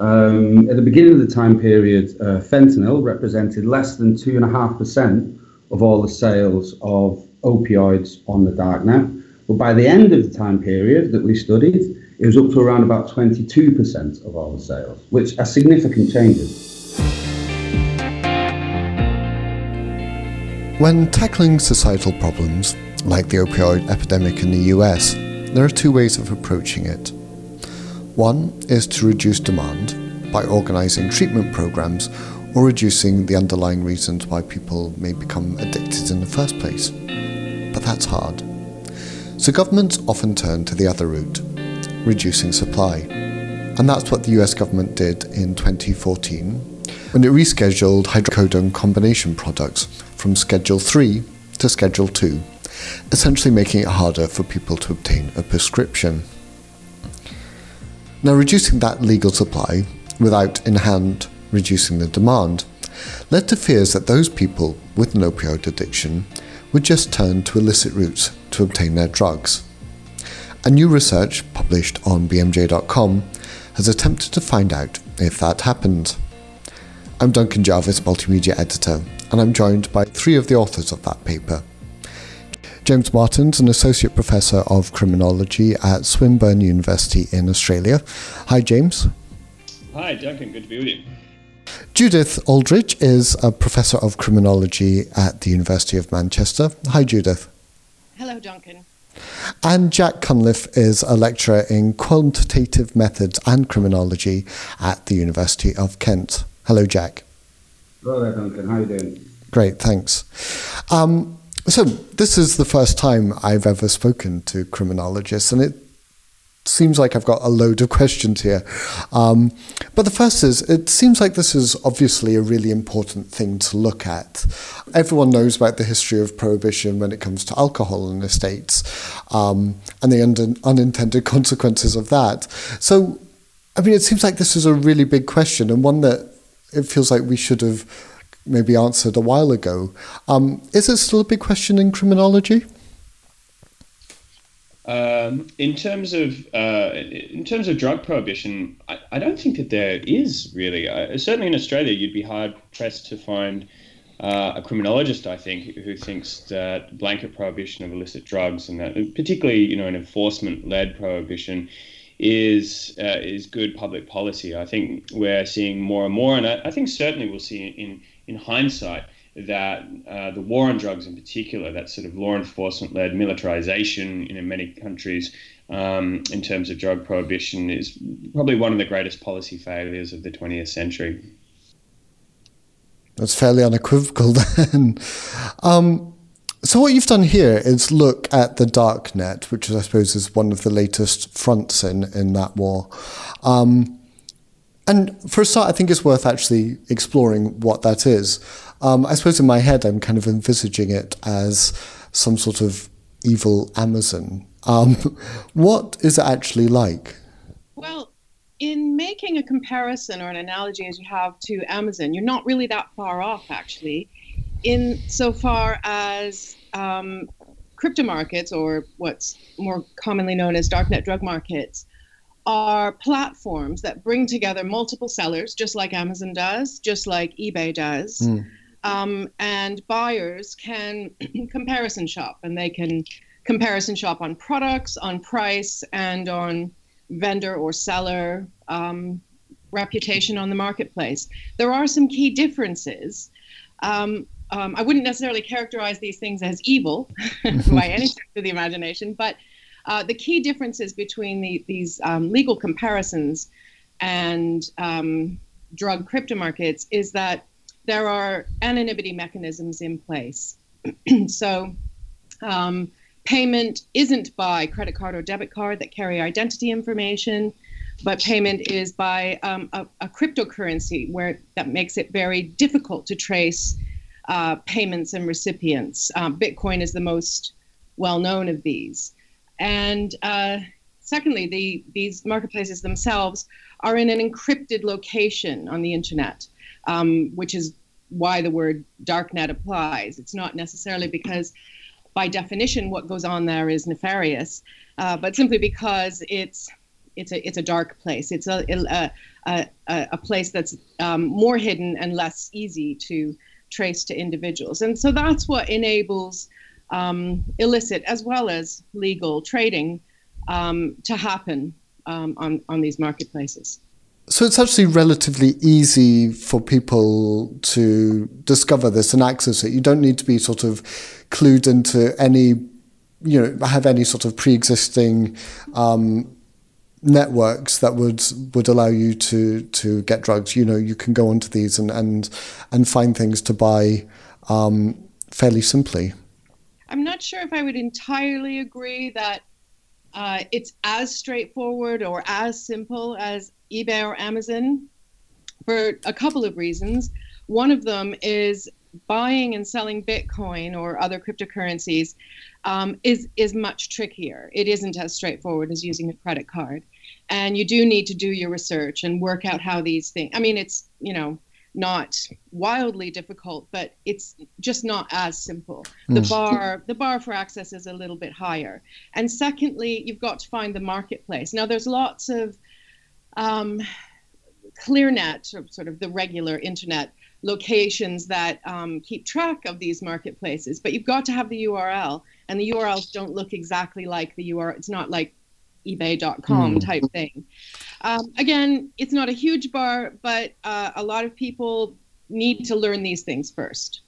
Um, at the beginning of the time period, uh, fentanyl represented less than 2.5% of all the sales of opioids on the darknet. But by the end of the time period that we studied, it was up to around about 22% of all the sales, which are significant changes. When tackling societal problems, like the opioid epidemic in the US, there are two ways of approaching it. One is to reduce demand by organising treatment programs or reducing the underlying reasons why people may become addicted in the first place. But that's hard. So governments often turn to the other route, reducing supply. And that's what the US government did in 2014 when it rescheduled hydrocodone combination products from Schedule 3 to Schedule 2, essentially making it harder for people to obtain a prescription. Now, reducing that legal supply without in hand reducing the demand led to fears that those people with an opioid addiction would just turn to illicit routes to obtain their drugs. A new research published on BMJ.com has attempted to find out if that happened. I'm Duncan Jarvis, Multimedia Editor, and I'm joined by three of the authors of that paper. James Martins, an Associate Professor of Criminology at Swinburne University in Australia. Hi, James. Hi, Duncan. Good to be with you. Judith Aldridge is a Professor of Criminology at the University of Manchester. Hi, Judith. Hello, Duncan. And Jack Cunliffe is a lecturer in quantitative methods and criminology at the University of Kent. Hello, Jack. Hello there, Duncan. How are you doing? Great, thanks. Um, so, this is the first time I've ever spoken to criminologists, and it seems like I've got a load of questions here. Um, but the first is it seems like this is obviously a really important thing to look at. Everyone knows about the history of prohibition when it comes to alcohol in the States um, and the un- unintended consequences of that. So, I mean, it seems like this is a really big question and one that it feels like we should have maybe answered a while ago. Um, is it still a big question in criminology? Um, in terms of uh, in terms of drug prohibition, I, I, don't think that there is really. Certainly in Australia, you'd be hard pressed to find uh, a criminologist, I think, who thinks that blanket prohibition of illicit drugs and that, particularly, you know, an enforcement-led prohibition, is uh, is good public policy. I think we're seeing more and more, and I, I think certainly we'll see in in hindsight that uh, the war on drugs in particular, that sort of law enforcement led militarization in many countries um, in terms of drug prohibition, is probably one of the greatest policy failures of the 20th century. That's fairly unequivocal then. Um, so, what you've done here is look at the dark net, which I suppose is one of the latest fronts in, in that war. Um, and for a start, I think it's worth actually exploring what that is. Um, I suppose in my head, I'm kind of envisaging it as some sort of evil Amazon. Um, what is it actually like? Well, in making a comparison or an analogy as you have to Amazon, you're not really that far off, actually, in so far as um, crypto markets, or what's more commonly known as darknet drug markets, are platforms that bring together multiple sellers, just like Amazon does, just like eBay does. Mm. Um, and buyers can comparison shop and they can comparison shop on products, on price, and on vendor or seller um, reputation on the marketplace. There are some key differences. Um, um I wouldn't necessarily characterize these things as evil by any stretch of the imagination, but uh, the key differences between the, these um, legal comparisons and um, drug crypto markets is that there are anonymity mechanisms in place. so, um, payment isn't by credit card or debit card that carry identity information, but payment is by um, a, a, cryptocurrency where that makes it very difficult to trace uh, payments and recipients. Um, Bitcoin is the most well known of these. And uh, secondly, the, these marketplaces themselves are in an encrypted location on the internet, um, which is why the word darknet applies. It's not necessarily because, by definition, what goes on there is nefarious, uh, but simply because it's it's a it's a dark place. It's a a, a, a place that's um, more hidden and less easy to trace to individuals. And so that's what enables um, illicit as well as legal trading um, to happen um, on on these marketplaces. So it's actually relatively easy for people to discover this and access it. You don't need to be sort of clued into any, you know, have any sort of pre-existing um, networks that would would allow you to to get drugs. You know, you can go onto these and and and find things to buy um, fairly simply. I'm not sure if I would entirely agree that uh, it's as straightforward or as simple as eBay or Amazon for a couple of reasons. One of them is buying and selling Bitcoin or other cryptocurrencies um, is is much trickier. It isn't as straightforward as using a credit card, and you do need to do your research and work out how these things. I mean, it's you know not wildly difficult, but it's just not as simple. The mm. bar the bar for access is a little bit higher. And secondly, you've got to find the marketplace. Now, there's lots of um, ClearNet, or sort of the regular internet locations that um, keep track of these marketplaces, but you've got to have the URL, and the URLs don't look exactly like the URL. It's not like eBay.com mm. type thing. Um, again, it's not a huge bar, but uh, a lot of people need to learn these things first.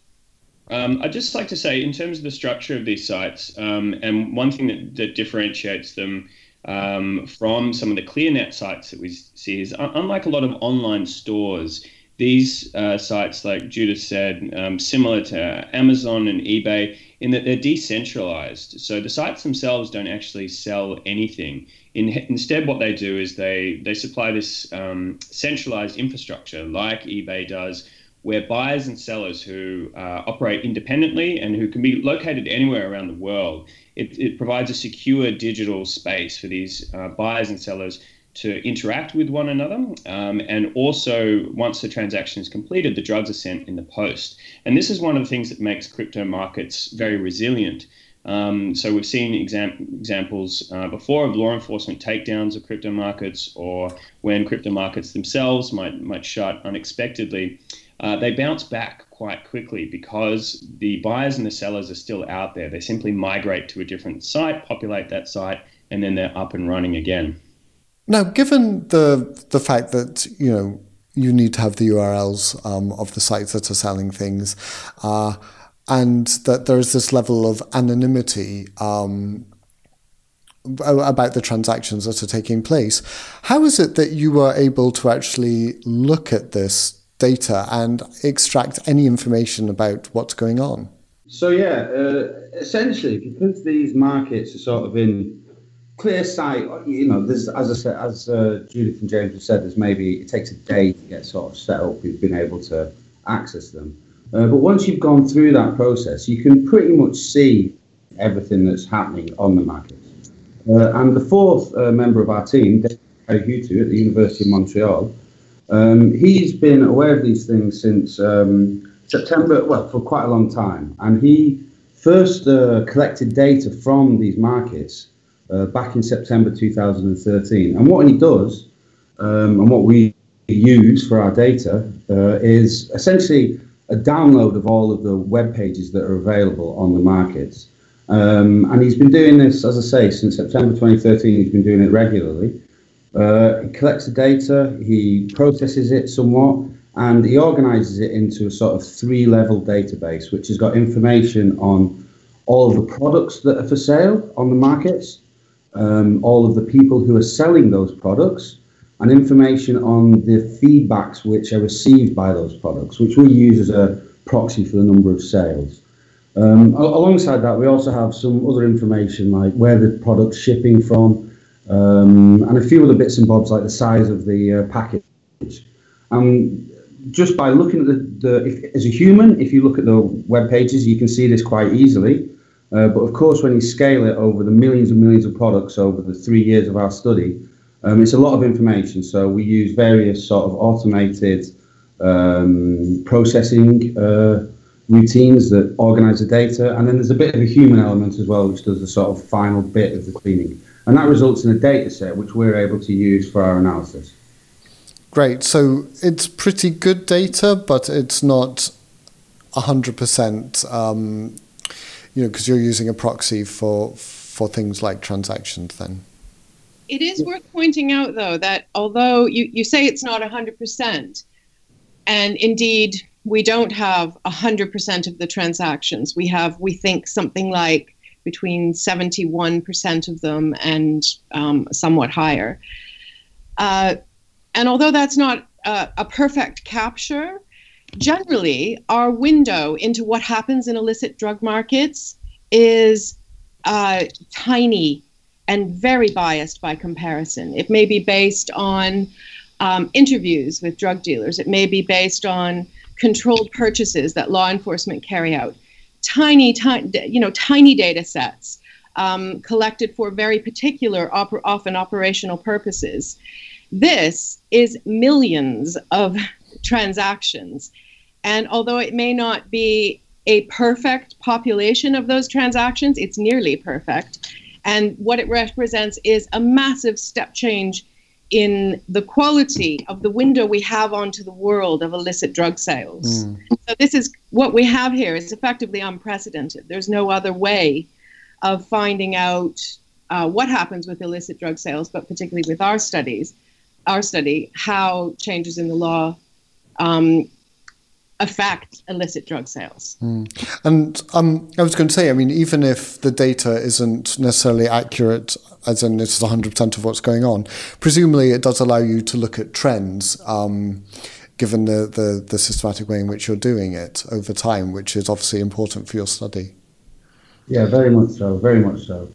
Um, I'd just like to say, in terms of the structure of these sites, um, and one thing that, that differentiates them um, from some of the ClearNet sites that we see is unlike a lot of online stores, these uh, sites, like Judith said, um, similar to Amazon and eBay, in that they're decentralized. So the sites themselves don't actually sell anything. In, instead, what they do is they they supply this um, centralized infrastructure, like eBay does, where buyers and sellers who uh, operate independently and who can be located anywhere around the world it, it provides a secure digital space for these uh, buyers and sellers to interact with one another. Um, and also, once the transaction is completed, the drugs are sent in the post. And this is one of the things that makes crypto markets very resilient. Um, so we've seen exam- examples uh, before of law enforcement takedowns of crypto markets, or when crypto markets themselves might might shut unexpectedly. Uh, they bounce back quite quickly because the buyers and the sellers are still out there. They simply migrate to a different site, populate that site, and then they're up and running again. Now, given the the fact that you know you need to have the URLs um, of the sites that are selling things, uh, and that there is this level of anonymity um, about the transactions that are taking place. How is it that you were able to actually look at this data and extract any information about what's going on? So yeah, uh, essentially, because these markets are sort of in clear sight, you know, there's as I said, as uh, Judith and James have said, there's maybe it takes a day to get sort of set up. You've been able to access them, uh, but once you've gone through that process, you can pretty much see everything that's happening on the markets. Uh, and the fourth uh, member of our team, David Hétu at the University of Montreal, um, he's been aware of these things since um, September, well, for quite a long time. And he first uh, collected data from these markets uh, back in September 2013. And what he does, um, and what we use for our data, uh, is essentially a download of all of the web pages that are available on the markets. Um, and he's been doing this, as I say, since September 2013. He's been doing it regularly. Uh, he collects the data, he processes it somewhat, and he organizes it into a sort of three level database, which has got information on all of the products that are for sale on the markets, um, all of the people who are selling those products, and information on the feedbacks which are received by those products, which we use as a proxy for the number of sales. Um, alongside that, we also have some other information like where the product's shipping from, um, and a few other bits and bobs like the size of the uh, package. And just by looking at the, the if, as a human, if you look at the web pages, you can see this quite easily. Uh, but of course, when you scale it over the millions and millions of products over the three years of our study, um, it's a lot of information. So we use various sort of automated um, processing uh, routines that organize the data. And then there's a bit of a human element as well, which does the sort of final bit of the cleaning. And that results in a data set which we're able to use for our analysis. Great. So it's pretty good data, but it's not 100%, um, you know, because you're using a proxy for, for things like transactions then. It is worth pointing out, though, that although you, you say it's not 100%, and indeed we don't have 100% of the transactions, we have, we think, something like between 71% of them and um, somewhat higher. Uh, and although that's not a, a perfect capture, generally our window into what happens in illicit drug markets is uh, tiny and very biased by comparison. It may be based on um, interviews with drug dealers. It may be based on controlled purchases that law enforcement carry out. Tiny, tiny, you know, tiny data sets um, collected for very particular, op- often operational purposes. This is millions of transactions. And although it may not be a perfect population of those transactions, it's nearly perfect. And what it represents is a massive step change in the quality of the window we have onto the world of illicit drug sales. Mm. So this is what we have here is effectively unprecedented. There's no other way of finding out uh, what happens with illicit drug sales, but particularly with our studies, our study, how changes in the law um, affect illicit drug sales. Mm. And um, I was going to say, I mean, even if the data isn't necessarily accurate, as in it's 100% of what's going on, presumably it does allow you to look at trends. Um, given the, the, the systematic way in which you're doing it over time, which is obviously important for your study. Yeah, very much so, very much so.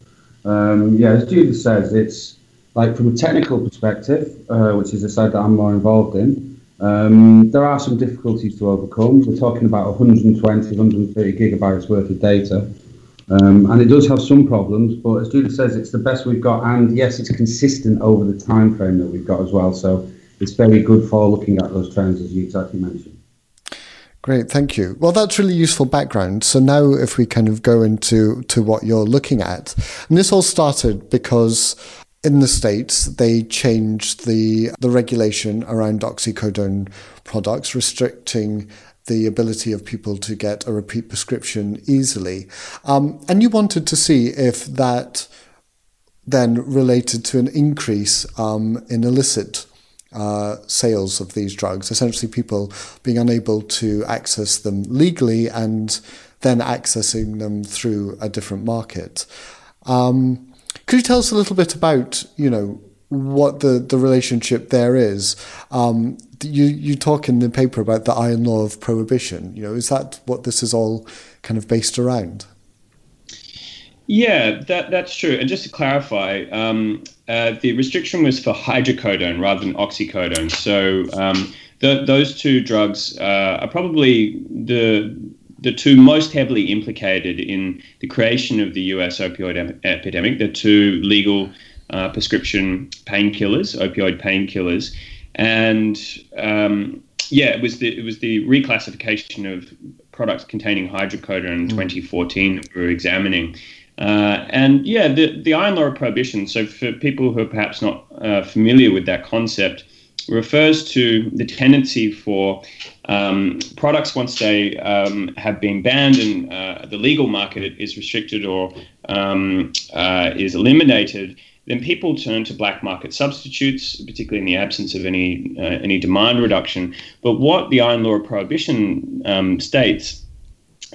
Um, yeah, as Judy says, it's like from a technical perspective, uh, which is a side that I'm more involved in, um, there are some difficulties to overcome. We're talking about 120, 130 gigabytes worth of data. Um, and it does have some problems, but as Judith says, it's the best we've got. And yes, it's consistent over the time frame that we've got as well. So it's very good for looking at those trends, as you exactly mentioned. Great, thank you. Well, that's really useful background. So now, if we kind of go into to what you're looking at, and this all started because in the States, they changed the, the regulation around oxycodone products, restricting the ability of people to get a repeat prescription easily. Um, and you wanted to see if that then related to an increase um, in illicit uh, sales of these drugs, essentially people being unable to access them legally and then accessing them through a different market. Um, could you tell us a little bit about, you know, what the, the relationship there is? Um, you, you talk in the paper about the iron law of prohibition. You know, is that what this is all kind of based around? Yeah, that that's true. And just to clarify, um, uh, the restriction was for hydrocodone rather than oxycodone. So um, the, those two drugs uh, are probably the the two most heavily implicated in the creation of the US opioid ep- epidemic, the two legal uh, prescription painkillers, opioid painkillers, and um, yeah, it was the it was the reclassification of products containing hydrocodone in mm. 2014 that we were examining. Uh, and yeah, the, the iron law of prohibition. So, for people who are perhaps not uh, familiar with that concept, refers to the tendency for um, products once they um, have been banned and uh, the legal market is restricted or um, uh, is eliminated, then people turn to black market substitutes, particularly in the absence of any uh, any demand reduction. But what the Iron Law of Prohibition um, states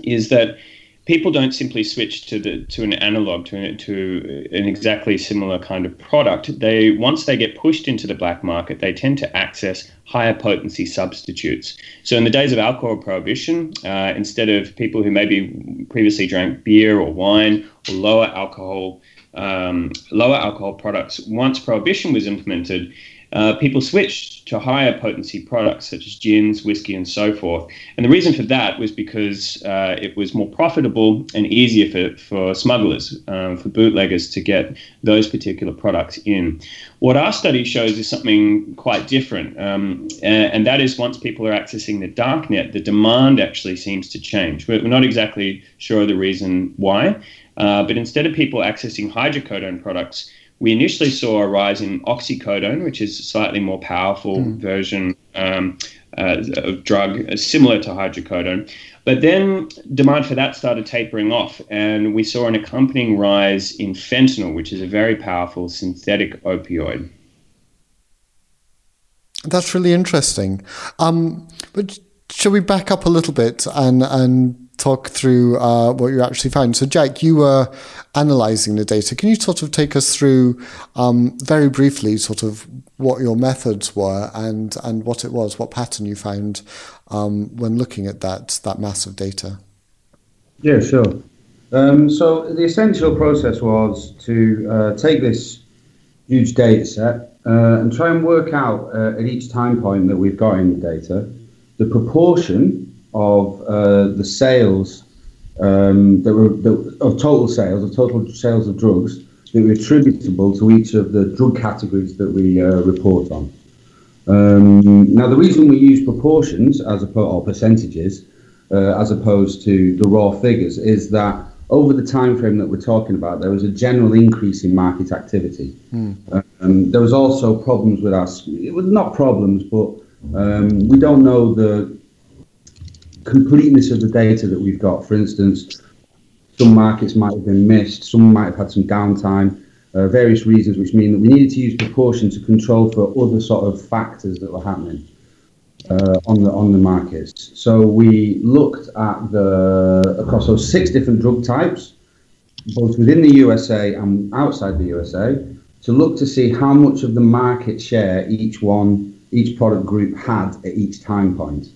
is that people don't simply switch to the to an analog to to an exactly similar kind of product. They once they get pushed into the black market, they tend to access higher potency substitutes. So in the days of alcohol prohibition, uh, instead of people who maybe previously drank beer or wine or lower alcohol um, lower alcohol products, once prohibition was implemented, uh, people switched to higher potency products such as gins, whiskey, and so forth. And the reason for that was because uh, it was more profitable and easier for, for smugglers, um, for bootleggers to get those particular products in. What our study shows is something quite different, um, and, and, that is once people are accessing the darknet, the demand actually seems to change. We're, we're not exactly sure the reason why, uh, but instead of people accessing hydrocodone products, we initially saw a rise in oxycodone, which is a slightly more powerful mm. version um, uh, of drug, uh, similar to hydrocodone. But then demand for that started tapering off, and we saw an accompanying rise in fentanyl, which is a very powerful synthetic opioid. That's really interesting. Um, but shall we back up a little bit and and talk through uh, what you actually found? So, Jack, you were analysing the data. Can you sort of take us through um, very briefly, sort of what your methods were and and what it was, what pattern you found um, when looking at that that mass of data? Yeah, sure. Um, so the essential process was to uh, take this huge data set uh, and try and work out uh, at each time point that we've got in the data the proportion of uh, the sales um, that were that, of total sales of total sales of drugs that were attributable to each of the drug categories that we uh, report on. Um, now, the reason we use proportions as opposed or percentages uh, as opposed to the raw figures is that over the time frame that we're talking about, there was a general increase in market activity. Mm. Um, there was also problems with us. It was not problems, but um, we don't know the completeness of the data that we've got. For instance, some markets might have been missed, some might have had some downtime, uh, various reasons, which mean that we needed to use proportion to control for other sort of factors that were happening uh, on the on the markets. So we looked at the across those six different drug types, both within the USA and outside the USA, to look to see how much of the market share each one, each product group had at each time point.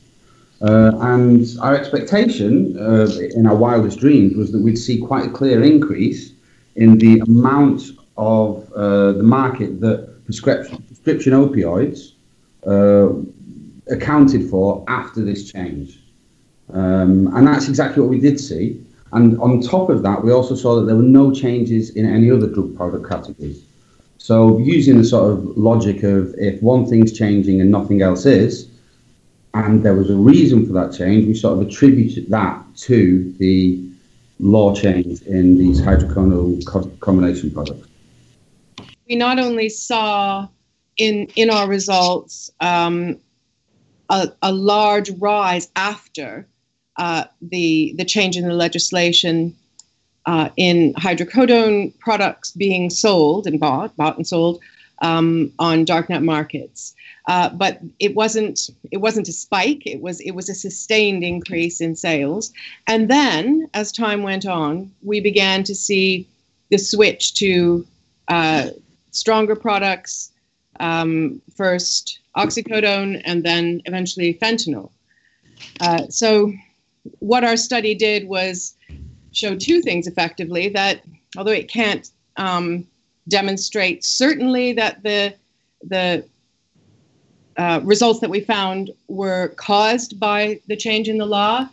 Uh, and our expectation uh, in our wildest dreams was that we'd see quite a clear increase in the amount of uh, the market that prescription, prescription opioids uh, accounted for after this change. Um, and that's exactly what we did see. And on top of that, we also saw that there were no changes in any other drug product categories. So, using the sort of logic of if one thing's changing and nothing else is, and there was a reason for that change, we sort of attributed that to the law change in these hydrocodone co- combination products. We not only saw in in our results um, a, a large rise after uh, the the change in the legislation uh, in hydrocodone products being sold and bought, bought and sold um, on darknet markets. Uh, but it wasn't it wasn't a spike. It was it was a sustained increase in sales. And then, as time went on, we began to see the switch to uh, stronger products. Um, first, oxycodone, and then eventually fentanyl. Uh, so, what our study did was show two things effectively that although it can't um, demonstrate certainly that the the uh, results that we found were caused by the change in the law.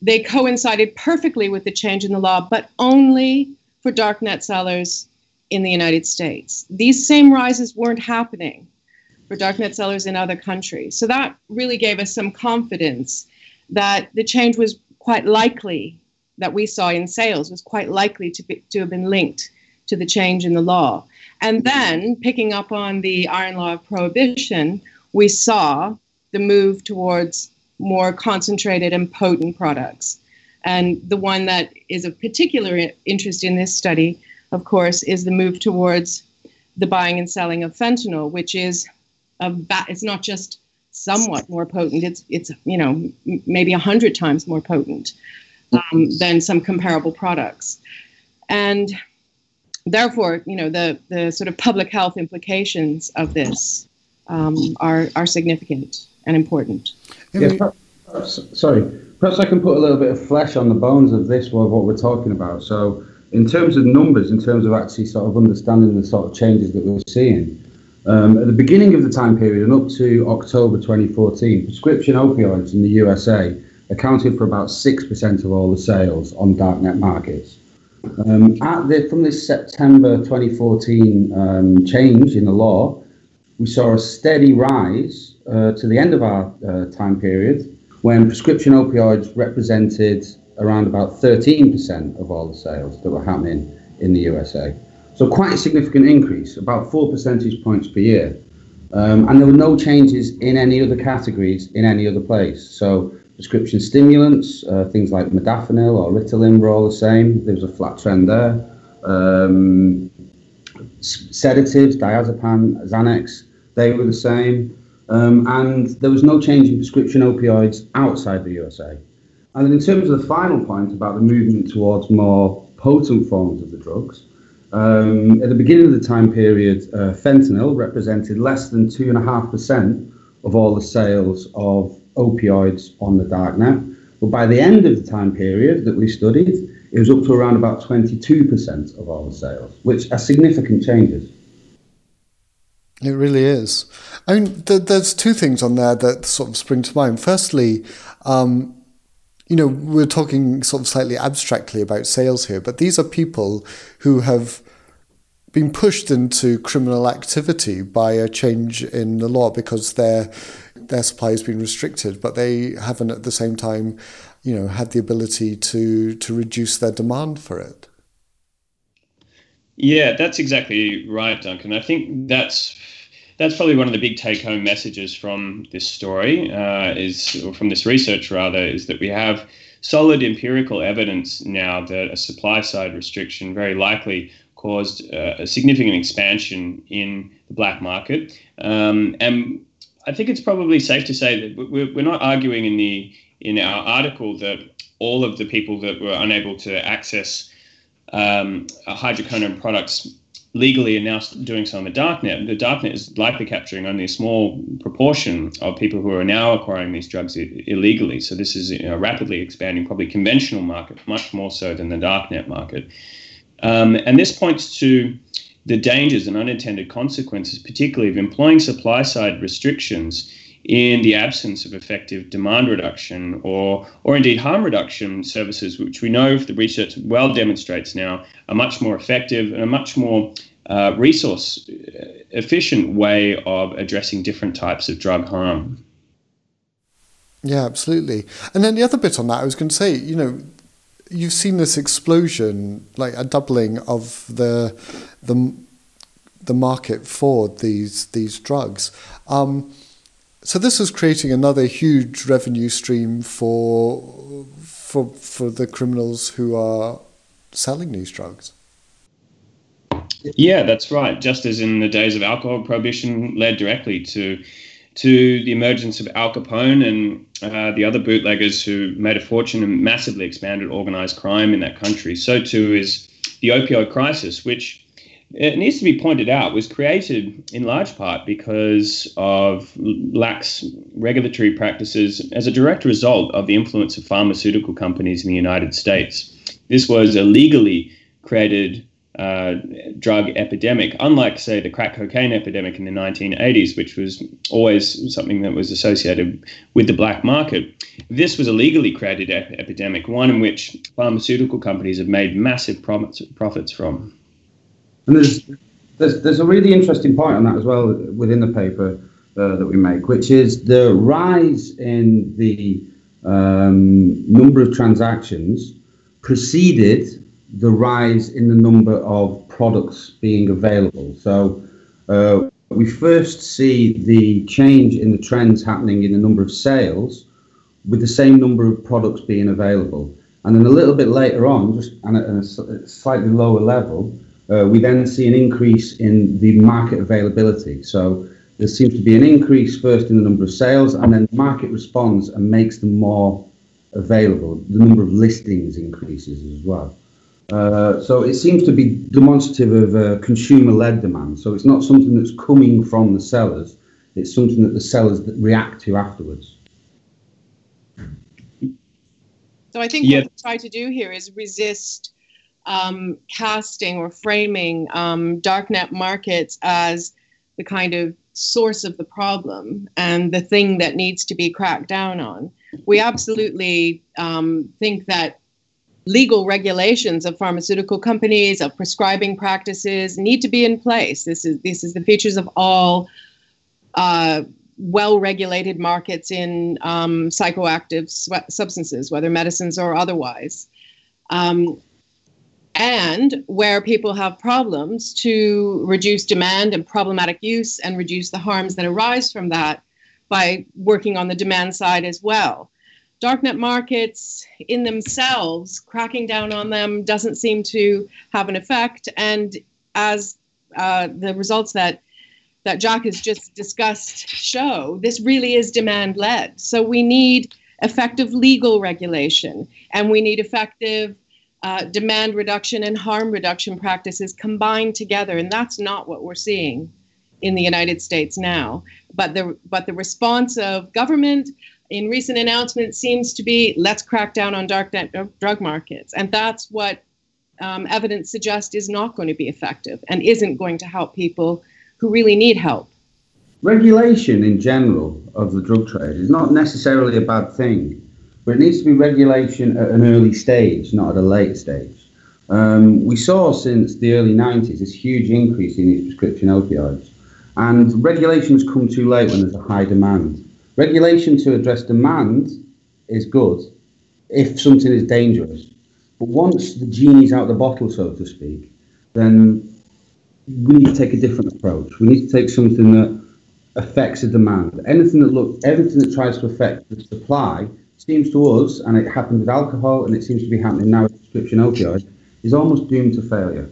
They coincided perfectly with the change in the law, but only for darknet sellers in the United States. These same rises weren't happening for darknet sellers in other countries. So that really gave us some confidence that the change was quite likely that we saw in sales was quite likely to, be, to have been linked to the change in the law. And then, picking up on the iron law of prohibition, we saw the move towards more concentrated and potent products. And the one that is of particular interest in this study, of course, is the move towards the buying and selling of fentanyl, which is a ba- it's not just somewhat more potent. It's it's you know maybe a hundred times more potent um, than some comparable products, and therefore you know the the sort of public health implications of this um, are are significant and important. Yeah, perhaps, sorry. Perhaps I can put a little bit of flesh on the bones of this, what, what we're talking about. So, in terms of numbers, in terms of actually sort of understanding the sort of changes that we're seeing, um, at the beginning of the time period and up to October 2014, prescription opioids in the USA accounted for about 6% of all the sales on darknet markets. Um, the, from this September 2014 um, change in the law, we saw a steady rise uh, to the end of our uh, time period when prescription opioids represented around about 13% of all the sales that were happening in the USA. So quite a significant increase, about four percentage points per year. Um, and there were no changes in any other categories in any other place. So prescription stimulants, uh, things like modafinil or Ritalin were all the same. There was a flat trend there. Um, sedatives, diazepam, Xanax, they were the same. Um, and there was no change in prescription opioids outside the USA. And then in terms of the final point about the movement towards more potent forms of the drugs, um, at the beginning of the time period, uh, fentanyl represented less than 2.5% of all the sales of opioids on the darknet. But by the end of the time period that we studied, it was up to around about 22% of the sales, which are significant changes. It really is. I mean, th- there's two things on there that sort of spring to mind. Firstly, um, you know, we're talking sort of slightly abstractly about sales here, but these are people who have been pushed into criminal activity by a change in the law because their their supply has been restricted, but they haven't at the same time, you know, had the ability to to reduce their demand for it. Yeah, that's exactly right, Duncan. I think that's that's probably one of the big take-home messages from this story uh, is, or from this research rather, is that we have solid empirical evidence now that a supply-side restriction very likely caused uh, a significant expansion in the black market. Um, and I think it's probably safe to say that we're, we're not arguing in the in our article that all of the people that were unable to access um, hydrocodone products legally are now doing so on the darknet. The darknet is likely capturing only a small proportion of people who are now acquiring these drugs illegally. So this is a rapidly expanding, probably conventional market, much more so than the darknet market. Um, and this points to the dangers and unintended consequences, particularly of employing supply side restrictions in the absence of effective demand reduction or, or indeed harm reduction services, which we know the research well demonstrates now are much more effective and a much more uh, resource efficient way of addressing different types of drug harm. Yeah, absolutely. And then the other bit on that, I was going to say, you know, you've seen this explosion, like a doubling of the the the market for these these drugs. Um, so this is creating another huge revenue stream for for for the criminals who are selling these drugs. Yeah, that's right. Just as in the days of alcohol prohibition led directly to to the emergence of Al Capone and uh, the other bootleggers who made a fortune and massively expanded organized crime in that country, so too is the opioid crisis, which it needs to be pointed out, was created in large part because of lax regulatory practices as a direct result of the influence of pharmaceutical companies in the United States. This was a legally created uh, drug epidemic, unlike, say, the crack cocaine epidemic in the 1980s, which was always something that was associated with the black market. This was a legally created ep- epidemic, one in which pharmaceutical companies have made massive profits, profits from. And there's, there's, there's a really interesting point on that as well within the paper uh, that we make, which is the rise in the um, number of transactions preceded the rise in the number of products being available. So uh, we first see the change in the trends happening in the number of sales with the same number of products being available. And then a little bit later on, just at a slightly lower level, uh, we then see an increase in the market availability. So there seems to be an increase first in the number of sales, and then the market responds and makes them more available. The number of listings increases as well. Uh, so it seems to be demonstrative of uh, consumer-led demand. So it's not something that's coming from the sellers; it's something that the sellers that react to afterwards. So I think yeah. what we try to do here is resist um, casting or framing um, darknet markets as the kind of source of the problem and the thing that needs to be cracked down on. We absolutely um, think that legal regulations of pharmaceutical companies, of prescribing practices, need to be in place. This is this is the features of all uh, well-regulated markets in um, psychoactive substances, whether medicines or otherwise. Um, and where people have problems to reduce demand and problematic use and reduce the harms that arise from that by working on the demand side as well. Darknet markets in themselves, cracking down on them doesn't seem to have an effect. And as uh, the results that that Jack has just discussed show, this really is demand led. So we need effective legal regulation and we need effective uh, demand reduction and harm reduction practices combined together, and that's not what we're seeing in the United States now. But the but the response of government in recent announcements seems to be let's crack down on dark net drug markets, and that's what um, evidence suggests is not going to be effective and isn't going to help people who really need help. Regulation in general of the drug trade is not necessarily a bad thing but it needs to be regulation at an early stage, not at a late stage. Um, we saw since the early 90s this huge increase in these prescription opioids, and regulations come too late when there's a high demand. Regulation to address demand is good if something is dangerous, but once the genie's out of the bottle, so to speak, then we need to take a different approach. We need to take something that affects the demand. Anything that look, everything that tries to affect the supply seems to us, and it happened with alcohol, and it seems to be happening now with prescription opioids, is almost doomed to failure.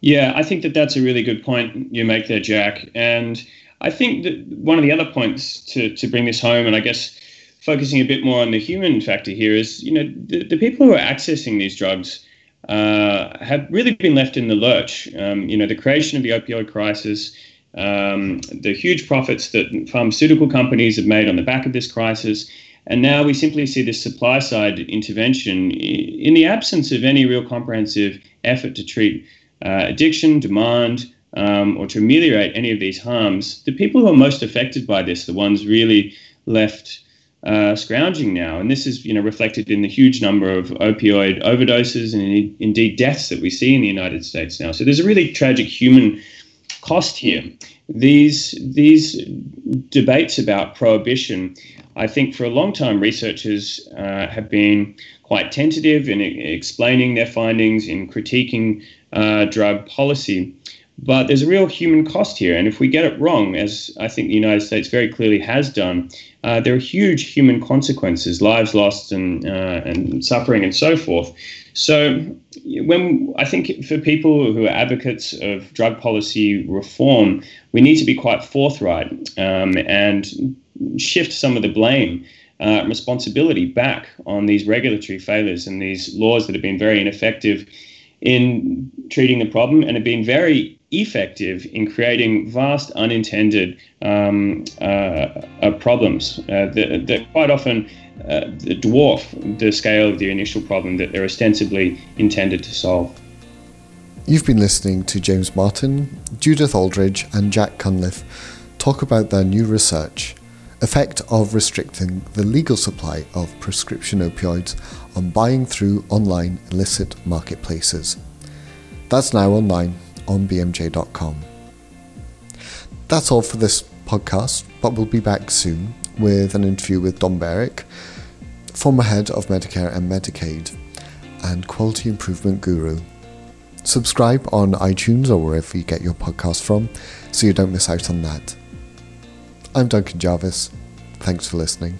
Yeah, I think that that's a really good point you make there, Jack. And I think that one of the other points to, to bring this home, and I guess focusing a bit more on the human factor here, is you know the, the people who are accessing these drugs uh, have really been left in the lurch. Um, you know, the creation of the opioid crisis um, the huge profits that pharmaceutical companies have made on the back of this crisis. And now we simply see this supply side intervention in the absence of any real comprehensive effort to treat uh, addiction, demand, um, or to ameliorate any of these harms. The people who are most affected by this, the ones really left uh, scrounging now, and this is you know reflected in the huge number of opioid overdoses and indeed deaths that we see in the United States now. So there's a really tragic human cost here. These these debates about prohibition, I think, for a long time, researchers uh, have been quite tentative in explaining their findings, in critiquing uh, drug policy. But there's a real human cost here, and if we get it wrong, as I think the United States very clearly has done, uh, there are huge human consequences, lives lost, and uh, and suffering, and so forth. So, when I think for people who are advocates of drug policy reform, we need to be quite forthright um, and shift some of the blame. Uh, responsibility back on these regulatory failures and these laws that have been very ineffective in treating the problem and have been very effective in creating vast unintended um, uh, uh, problems uh, that, that, quite often uh, dwarf the scale of the initial problem that they're ostensibly intended to solve. You've been listening to James Martin, Judith Aldridge, and Jack Cunliffe talk about their new research effect of restricting the legal supply of prescription opioids on buying through online illicit marketplaces. That's now online on bmj.com. That's all for this podcast, but we'll be back soon with an interview with Don Berwick, former head of Medicare and Medicaid, and quality improvement guru. Subscribe on iTunes or wherever you get your podcast from so you don't miss out on that. I'm Duncan Jarvis. Thanks for listening.